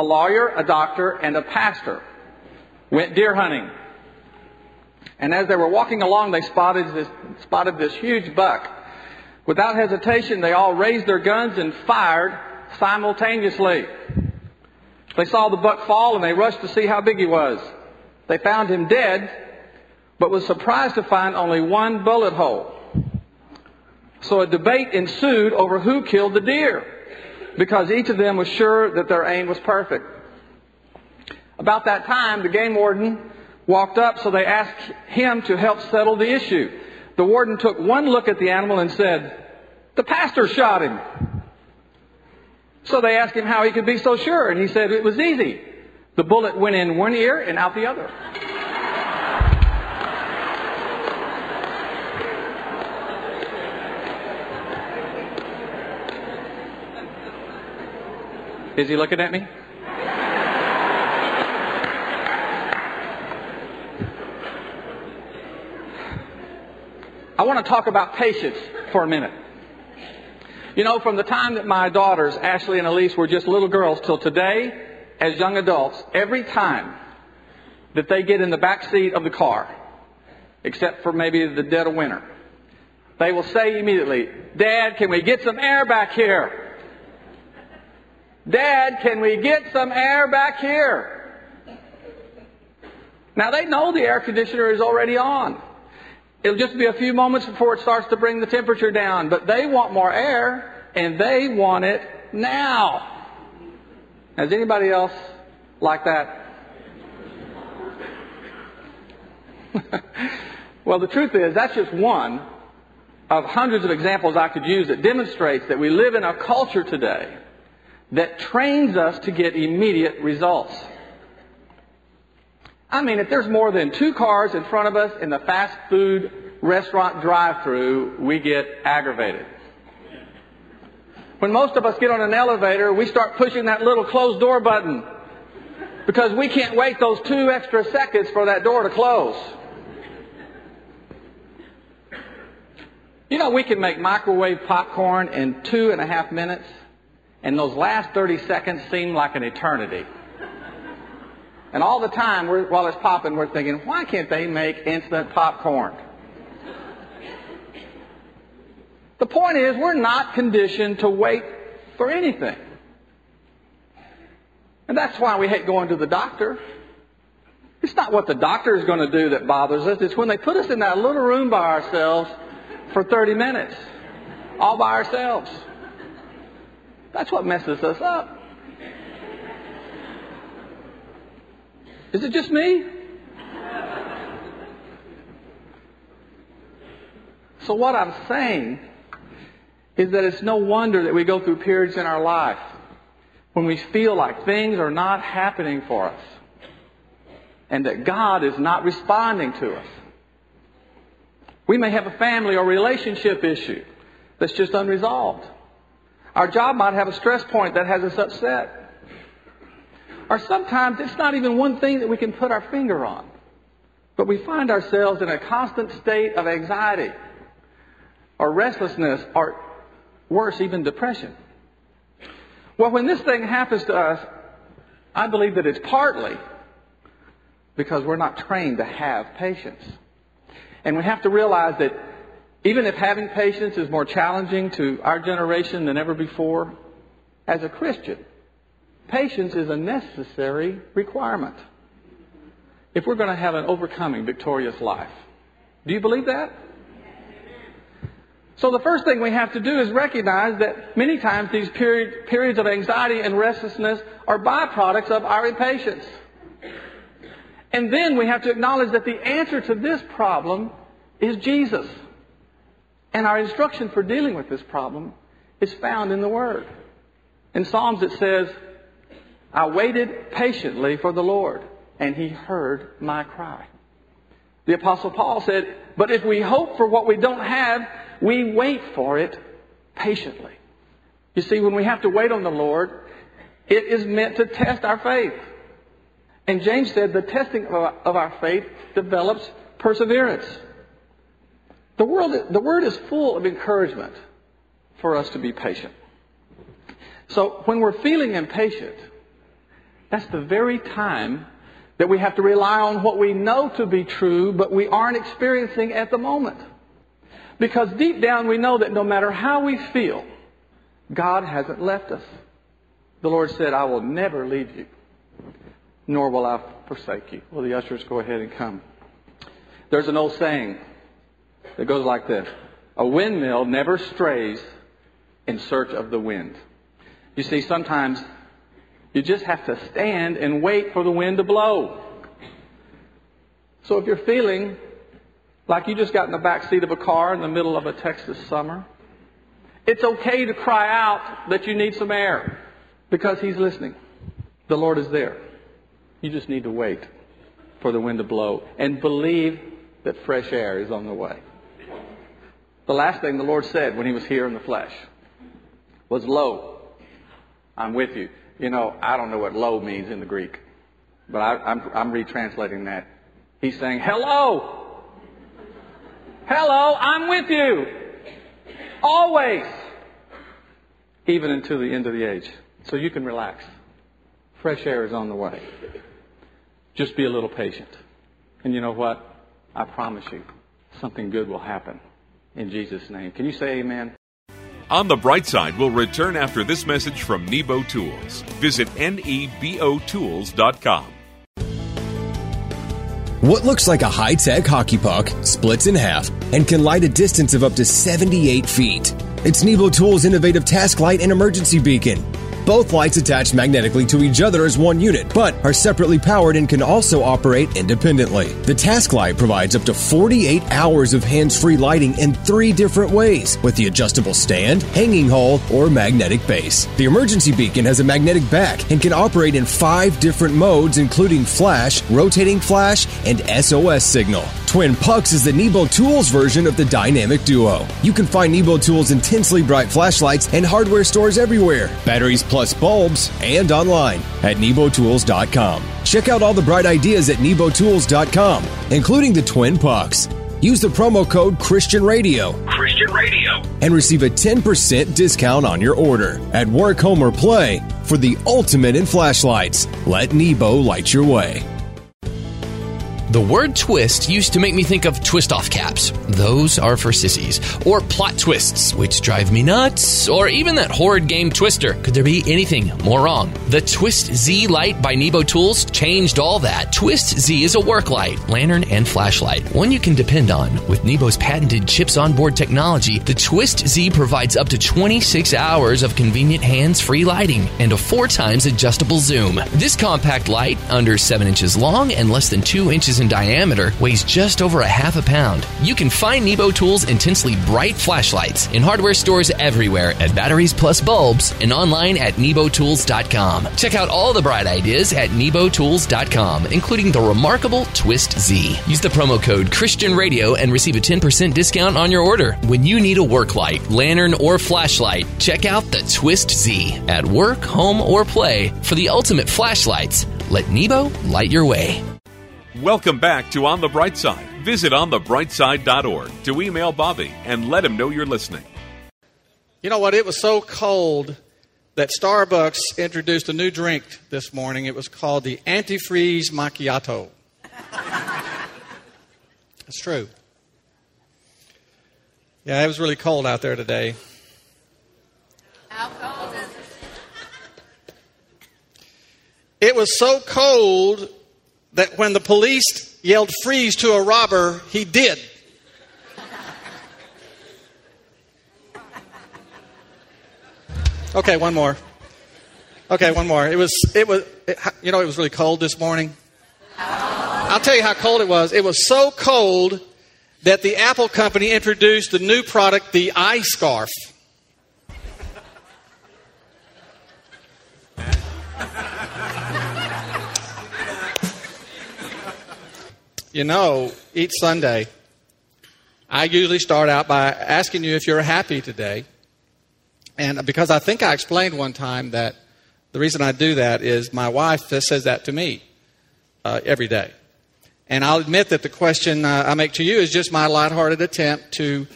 a lawyer, a doctor, and a pastor, went deer hunting. And as they were walking along, they spotted this, spotted this huge buck. Without hesitation, they all raised their guns and fired simultaneously. They saw the buck fall and they rushed to see how big he was. They found him dead, but was surprised to find only one bullet hole. So a debate ensued over who killed the deer, because each of them was sure that their aim was perfect. About that time, the game warden walked up, so they asked him to help settle the issue. The warden took one look at the animal and said, The pastor shot him. So they asked him how he could be so sure, and he said it was easy. The bullet went in one ear and out the other. Is he looking at me? I want to talk about patience for a minute. You know, from the time that my daughters, Ashley and Elise, were just little girls till today, as young adults, every time that they get in the back seat of the car, except for maybe the dead of winter, they will say immediately, Dad, can we get some air back here? Dad, can we get some air back here? Now they know the air conditioner is already on. It'll just be a few moments before it starts to bring the temperature down, but they want more air and they want it now. Has anybody else like that? well, the truth is, that's just one of hundreds of examples I could use that demonstrates that we live in a culture today that trains us to get immediate results. I mean, if there's more than two cars in front of us in the fast food restaurant drive through, we get aggravated. When most of us get on an elevator, we start pushing that little closed door button because we can't wait those two extra seconds for that door to close. You know, we can make microwave popcorn in two and a half minutes, and those last 30 seconds seem like an eternity. And all the time, while it's popping, we're thinking, why can't they make instant popcorn? The point is, we're not conditioned to wait for anything. And that's why we hate going to the doctor. It's not what the doctor is going to do that bothers us. It's when they put us in that little room by ourselves for 30 minutes, all by ourselves. That's what messes us up. Is it just me? So, what I'm saying is that it's no wonder that we go through periods in our life when we feel like things are not happening for us and that God is not responding to us. We may have a family or relationship issue that's just unresolved. Our job might have a stress point that has us upset. Or sometimes it's not even one thing that we can put our finger on. But we find ourselves in a constant state of anxiety or restlessness or worse, even depression. Well, when this thing happens to us, I believe that it's partly because we're not trained to have patience. And we have to realize that even if having patience is more challenging to our generation than ever before, as a Christian, patience is a necessary requirement if we're going to have an overcoming, victorious life. Do you believe that? So the first thing we have to do is recognize that many times these period, periods of anxiety and restlessness are byproducts of our impatience. And then we have to acknowledge that the answer to this problem is Jesus. And our instruction for dealing with this problem is found in the Word. In Psalms it says, I waited patiently for the Lord, and he heard my cry. The Apostle Paul said, But if we hope for what we don't have, we wait for it patiently. You see, when we have to wait on the Lord, it is meant to test our faith. And James said the testing of our faith develops perseverance. The, world, the word is full of encouragement for us to be patient. So when we're feeling impatient, that's the very time that we have to rely on what we know to be true, but we aren't experiencing at the moment. Because deep down we know that no matter how we feel, God hasn't left us. The Lord said, I will never leave you, nor will I forsake you. Will the ushers go ahead and come? There's an old saying that goes like this A windmill never strays in search of the wind. You see, sometimes you just have to stand and wait for the wind to blow. So if you're feeling like you just got in the back seat of a car in the middle of a Texas summer, it's okay to cry out that you need some air because He's listening. The Lord is there. You just need to wait for the wind to blow and believe that fresh air is on the way. The last thing the Lord said when He was here in the flesh was, Lo, I'm with you. You know, I don't know what lo means in the Greek, but I, I'm, I'm retranslating that. He's saying, Hello! Hello, I'm with you! Always! Even until the end of the age. So you can relax. Fresh air is on the way. Just be a little patient. And you know what? I promise you, something good will happen. In Jesus' name. Can you say amen? On the Bright Side we'll return after this message from Nebo Tools. Visit nebotools.com. What looks like a high tech hockey puck splits in half and can light a distance of up to 78 feet. It's Nebo Tools' innovative task light and emergency beacon. Both lights attach magnetically to each other as one unit, but are separately powered and can also operate independently. The task light provides up to 48 hours of hands-free lighting in three different ways, with the adjustable stand, hanging hole, or magnetic base. The emergency beacon has a magnetic back and can operate in five different modes, including flash, rotating flash, and SOS signal. Twin Pucks is the Nebo Tools version of the Dynamic Duo. You can find Nebo Tools' intensely bright flashlights and hardware stores everywhere. Batteries plus bulbs and online at nebotools.com. Check out all the bright ideas at nebotools.com, including the Twin Pucks. Use the promo code Christian Radio. Christian Radio. And receive a 10% discount on your order at work, home, or play for the ultimate in flashlights. Let Nebo light your way. The word twist used to make me think of twist off caps. Those are for sissies. Or plot twists, which drive me nuts. Or even that horrid game Twister. Could there be anything more wrong? The Twist Z light by Nebo Tools changed all that. Twist Z is a work light, lantern, and flashlight. One you can depend on. With Nebo's patented chips on board technology, the Twist Z provides up to 26 hours of convenient hands free lighting and a four times adjustable zoom. This compact light, under 7 inches long and less than 2 inches in diameter, weighs just over a half a pound. You can find Nebo Tools' intensely bright flashlights in hardware stores everywhere at Batteries Plus Bulbs and online at nebotools.com. Check out all the bright ideas at nebotools.com, including the remarkable Twist Z. Use the promo code Christian Radio and receive a 10% discount on your order. When you need a work light, lantern, or flashlight, check out the Twist Z at work, home, or play for the ultimate flashlights. Let Nebo light your way. Welcome back to On the Bright Side. Visit onthebrightside.org to email Bobby and let him know you're listening. You know what? It was so cold that Starbucks introduced a new drink this morning. It was called the antifreeze macchiato. It's true. Yeah, it was really cold out there today. How cold is it? It was so cold that when the police yelled freeze to a robber, he did. Okay, one more. Okay, one more. It was, it was, it, you know, it was really cold this morning. I'll tell you how cold it was. It was so cold that the Apple company introduced the new product, the eye You know, each Sunday, I usually start out by asking you if you're happy today. And because I think I explained one time that the reason I do that is my wife says that to me uh, every day. And I'll admit that the question uh, I make to you is just my lighthearted attempt to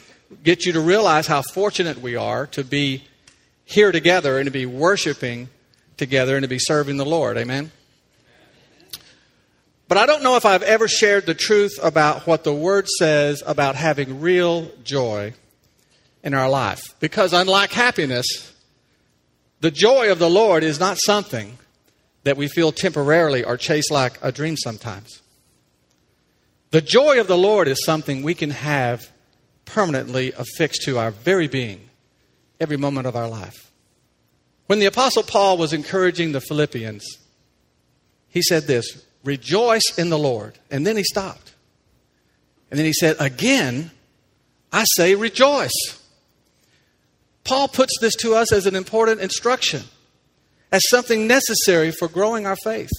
get you to realize how fortunate we are to be here together and to be worshiping together and to be serving the Lord. Amen? But I don't know if I've ever shared the truth about what the Word says about having real joy in our life. Because unlike happiness, the joy of the Lord is not something that we feel temporarily or chase like a dream sometimes. The joy of the Lord is something we can have permanently affixed to our very being every moment of our life. When the Apostle Paul was encouraging the Philippians, he said this Rejoice in the Lord. And then he stopped. And then he said, Again, I say rejoice. Paul puts this to us as an important instruction, as something necessary for growing our faith.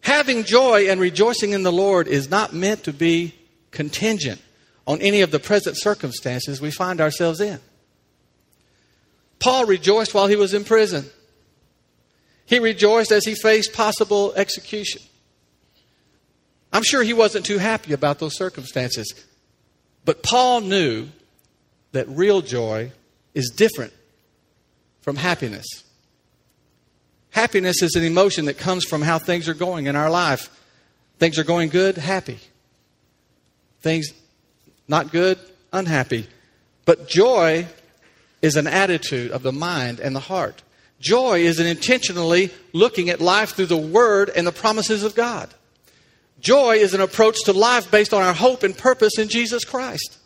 Having joy and rejoicing in the Lord is not meant to be contingent on any of the present circumstances we find ourselves in. Paul rejoiced while he was in prison. He rejoiced as he faced possible execution. I'm sure he wasn't too happy about those circumstances. But Paul knew that real joy is different from happiness. Happiness is an emotion that comes from how things are going in our life. Things are going good, happy. Things not good, unhappy. But joy is an attitude of the mind and the heart. Joy is an intentionally looking at life through the Word and the promises of God. Joy is an approach to life based on our hope and purpose in Jesus Christ.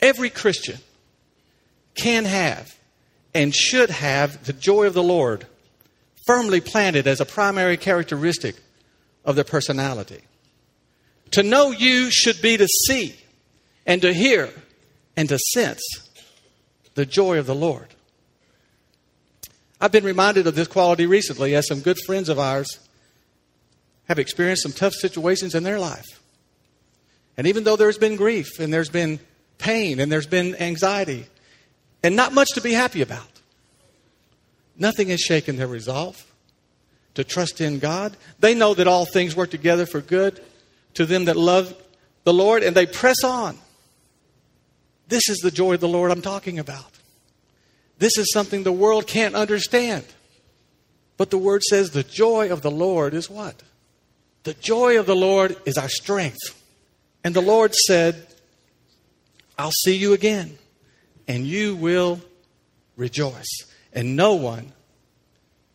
Every Christian can have and should have the joy of the Lord firmly planted as a primary characteristic of their personality. To know you should be to see and to hear and to sense the joy of the Lord. I've been reminded of this quality recently as some good friends of ours have experienced some tough situations in their life. And even though there's been grief and there's been pain and there's been anxiety and not much to be happy about, nothing has shaken their resolve to trust in God. They know that all things work together for good to them that love the Lord and they press on. This is the joy of the Lord I'm talking about. This is something the world can't understand. But the word says the joy of the Lord is what? The joy of the Lord is our strength. And the Lord said, I'll see you again, and you will rejoice, and no one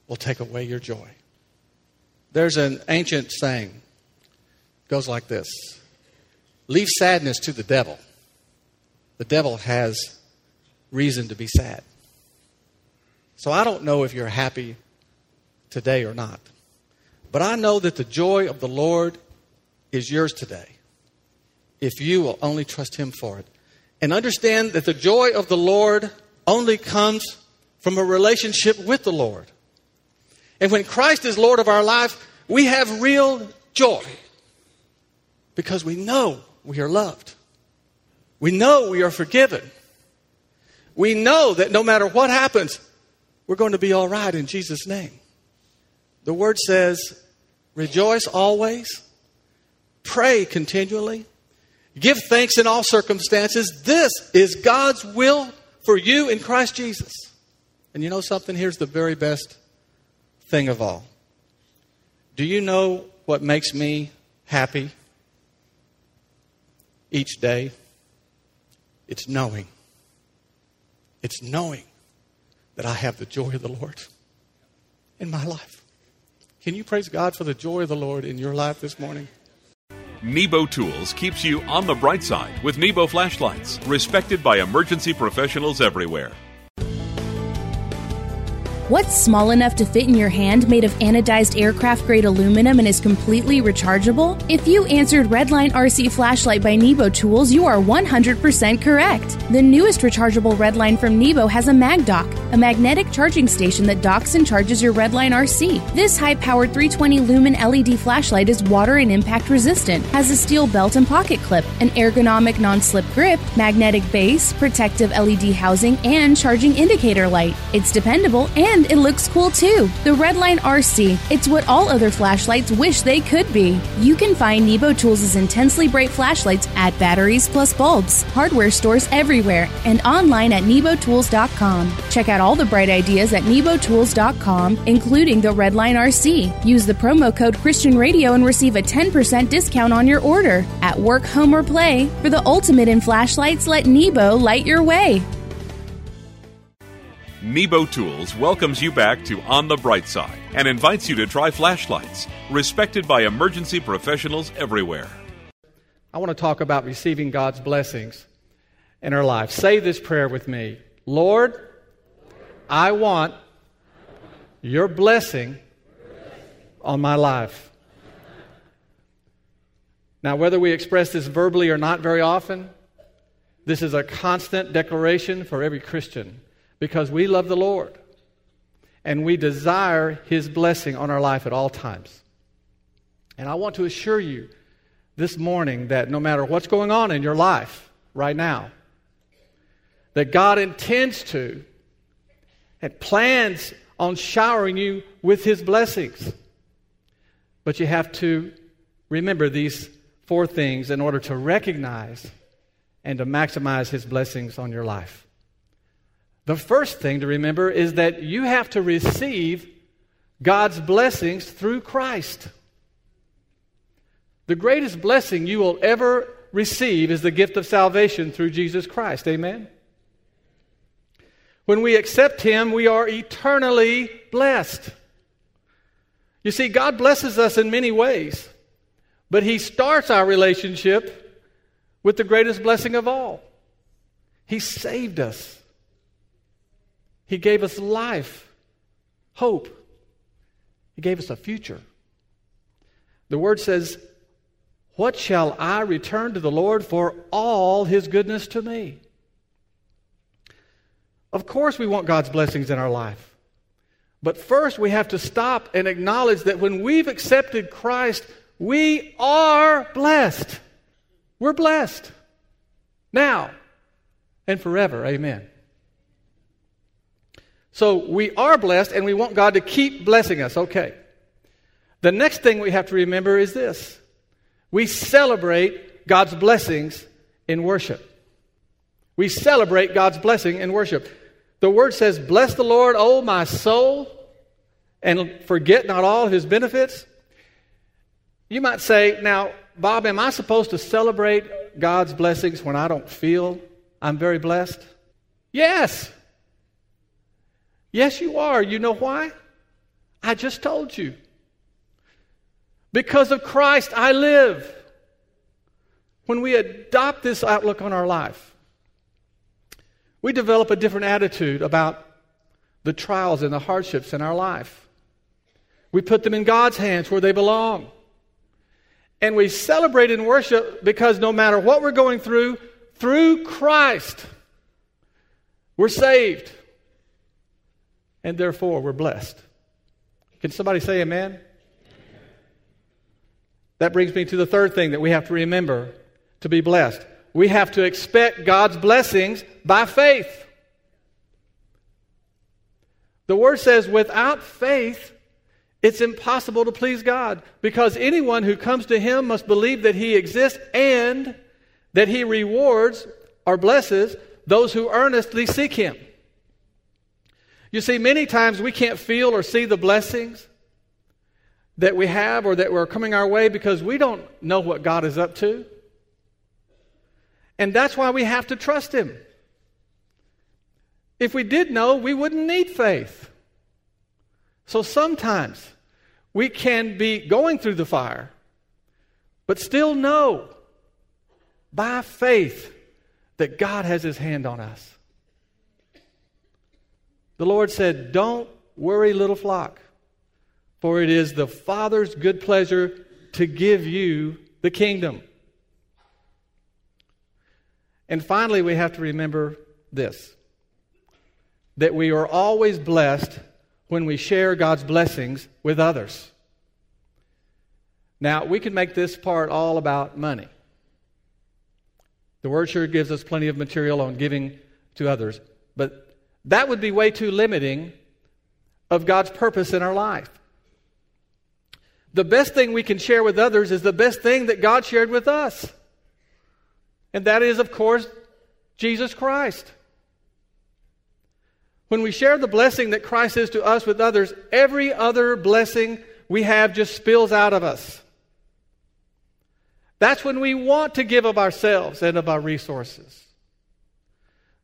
will take away your joy. There's an ancient saying, it goes like this Leave sadness to the devil. The devil has reason to be sad. So I don't know if you're happy today or not. But I know that the joy of the Lord is yours today if you will only trust Him for it. And understand that the joy of the Lord only comes from a relationship with the Lord. And when Christ is Lord of our life, we have real joy because we know we are loved. We know we are forgiven. We know that no matter what happens, we're going to be all right in Jesus' name. The word says, rejoice always, pray continually, give thanks in all circumstances. This is God's will for you in Christ Jesus. And you know something? Here's the very best thing of all. Do you know what makes me happy each day? It's knowing. It's knowing that I have the joy of the Lord in my life. Can you praise God for the joy of the Lord in your life this morning? Nebo Tools keeps you on the bright side with Nebo flashlights, respected by emergency professionals everywhere. What's small enough to fit in your hand made of anodized aircraft grade aluminum and is completely rechargeable? If you answered Redline RC flashlight by Nebo Tools, you are 100% correct. The newest rechargeable Redline from Nebo has a MagDock, a magnetic charging station that docks and charges your Redline RC. This high powered 320 lumen LED flashlight is water and impact resistant, has a steel belt and pocket clip, an ergonomic non slip grip, magnetic base, protective LED housing, and charging indicator light. It's dependable and it looks cool too. The Redline RC, it's what all other flashlights wish they could be. You can find Nebo Tools' intensely bright flashlights at Batteries Plus Bulbs, hardware stores everywhere, and online at nebotools.com. Check out all the bright ideas at nebotools.com, including the Redline RC. Use the promo code Christian Radio and receive a 10% discount on your order. At work, home, or play, for the ultimate in flashlights, let Nebo light your way. Nebo Tools welcomes you back to On the Bright Side and invites you to try flashlights, respected by emergency professionals everywhere. I want to talk about receiving God's blessings in our life. Say this prayer with me Lord, I want your blessing on my life. Now, whether we express this verbally or not very often, this is a constant declaration for every Christian because we love the Lord and we desire His blessing on our life at all times. And I want to assure you this morning that no matter what's going on in your life right now, that God intends to and plans on showering you with His blessings. But you have to remember these four things in order to recognize and to maximize His blessings on your life. The first thing to remember is that you have to receive God's blessings through Christ. The greatest blessing you will ever receive is the gift of salvation through Jesus Christ. Amen? When we accept Him, we are eternally blessed. You see, God blesses us in many ways, but He starts our relationship with the greatest blessing of all. He saved us, He gave us life, hope, He gave us a future. The Word says, What shall I return to the Lord for all His goodness to me? Of course, we want God's blessings in our life. But first, we have to stop and acknowledge that when we've accepted Christ, we are blessed. We're blessed. Now and forever. Amen. So we are blessed and we want God to keep blessing us. Okay. The next thing we have to remember is this we celebrate God's blessings in worship. We celebrate God's blessing in worship. The word says, Bless the Lord, O my soul, and forget not all his benefits. You might say, Now, Bob, am I supposed to celebrate God's blessings when I don't feel I'm very blessed? Yes. Yes, you are. You know why? I just told you. Because of Christ, I live. When we adopt this outlook on our life, we develop a different attitude about the trials and the hardships in our life. We put them in God's hands where they belong. And we celebrate and worship because no matter what we're going through, through Christ, we're saved. And therefore, we're blessed. Can somebody say amen? That brings me to the third thing that we have to remember to be blessed we have to expect God's blessings by faith. The word says, without faith, it's impossible to please God because anyone who comes to Him must believe that He exists and that He rewards or blesses those who earnestly seek Him. You see, many times we can't feel or see the blessings that we have or that are coming our way because we don't know what God is up to. And that's why we have to trust Him. If we did know, we wouldn't need faith. So sometimes we can be going through the fire, but still know by faith that God has His hand on us. The Lord said, Don't worry, little flock, for it is the Father's good pleasure to give you the kingdom. And finally, we have to remember this that we are always blessed when we share God's blessings with others. Now, we can make this part all about money. The Word sure gives us plenty of material on giving to others, but that would be way too limiting of God's purpose in our life. The best thing we can share with others is the best thing that God shared with us. And that is, of course, Jesus Christ. When we share the blessing that Christ is to us with others, every other blessing we have just spills out of us. That's when we want to give of ourselves and of our resources.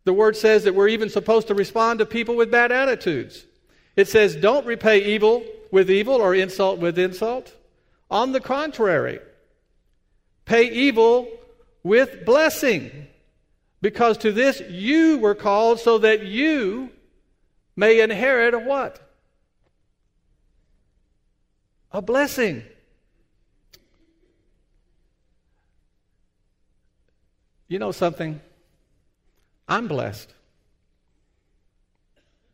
The word says that we're even supposed to respond to people with bad attitudes. It says, don't repay evil with evil or insult with insult. On the contrary, pay evil with blessing, because to this you were called so that you may inherit a what? A blessing. You know something? I'm blessed.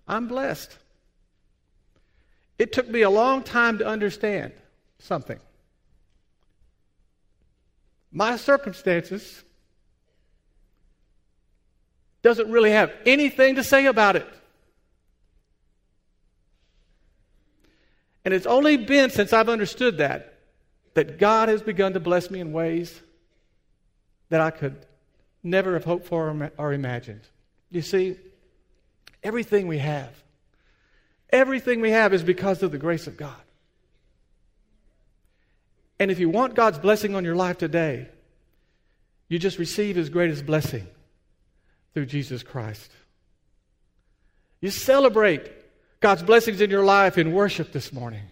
I'm blessed. It took me a long time to understand something. My circumstances doesn't really have anything to say about it. And it's only been since I've understood that that God has begun to bless me in ways that I could never have hoped for or imagined. You see, everything we have Everything we have is because of the grace of God. And if you want God's blessing on your life today, you just receive His greatest blessing through Jesus Christ. You celebrate God's blessings in your life in worship this morning.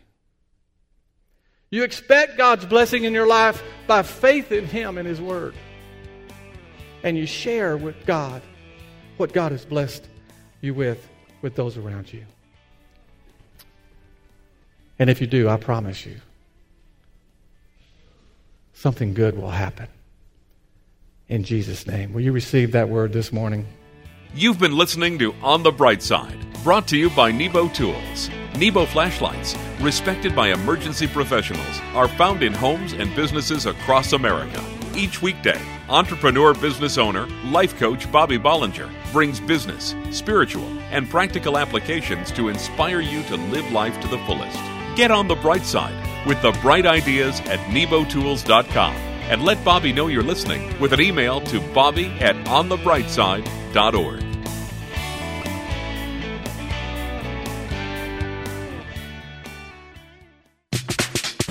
You expect God's blessing in your life by faith in Him and His Word. And you share with God what God has blessed you with, with those around you. And if you do, I promise you, something good will happen. In Jesus' name. Will you receive that word this morning? You've been listening to On the Bright Side, brought to you by Nebo Tools. Nebo flashlights, respected by emergency professionals, are found in homes and businesses across America. Each weekday, entrepreneur business owner, life coach Bobby Bollinger brings business, spiritual, and practical applications to inspire you to live life to the fullest. Get on the bright side with the bright ideas at nebotools.com and let Bobby know you're listening with an email to bobby at onthebrightside.org.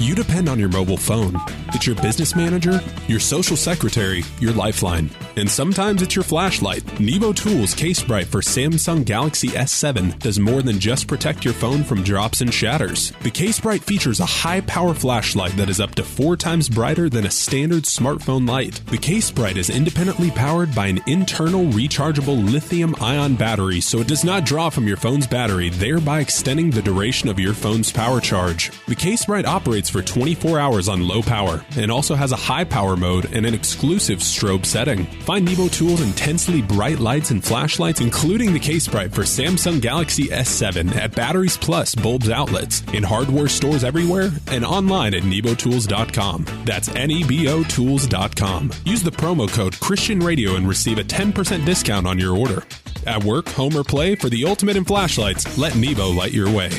You depend on your mobile phone. It's your business manager, your social secretary, your lifeline, and sometimes it's your flashlight. Nebo Tools Case Bright for Samsung Galaxy S7 does more than just protect your phone from drops and shatters. The Case Bright features a high power flashlight that is up to four times brighter than a standard smartphone light. The Case Bright is independently powered by an internal rechargeable lithium ion battery, so it does not draw from your phone's battery, thereby extending the duration of your phone's power charge. The Case Bright operates for 24 hours on low power and also has a high power mode and an exclusive strobe setting. Find Nebo Tools' intensely bright lights and flashlights, including the case bright for Samsung Galaxy S7 at Batteries Plus Bulbs outlets, in hardware stores everywhere, and online at nebotools.com. That's N-E-B-O Tools.com. Use the promo code Christian Radio and receive a 10% discount on your order. At work, home, or play, for the ultimate in flashlights, let Nebo light your way.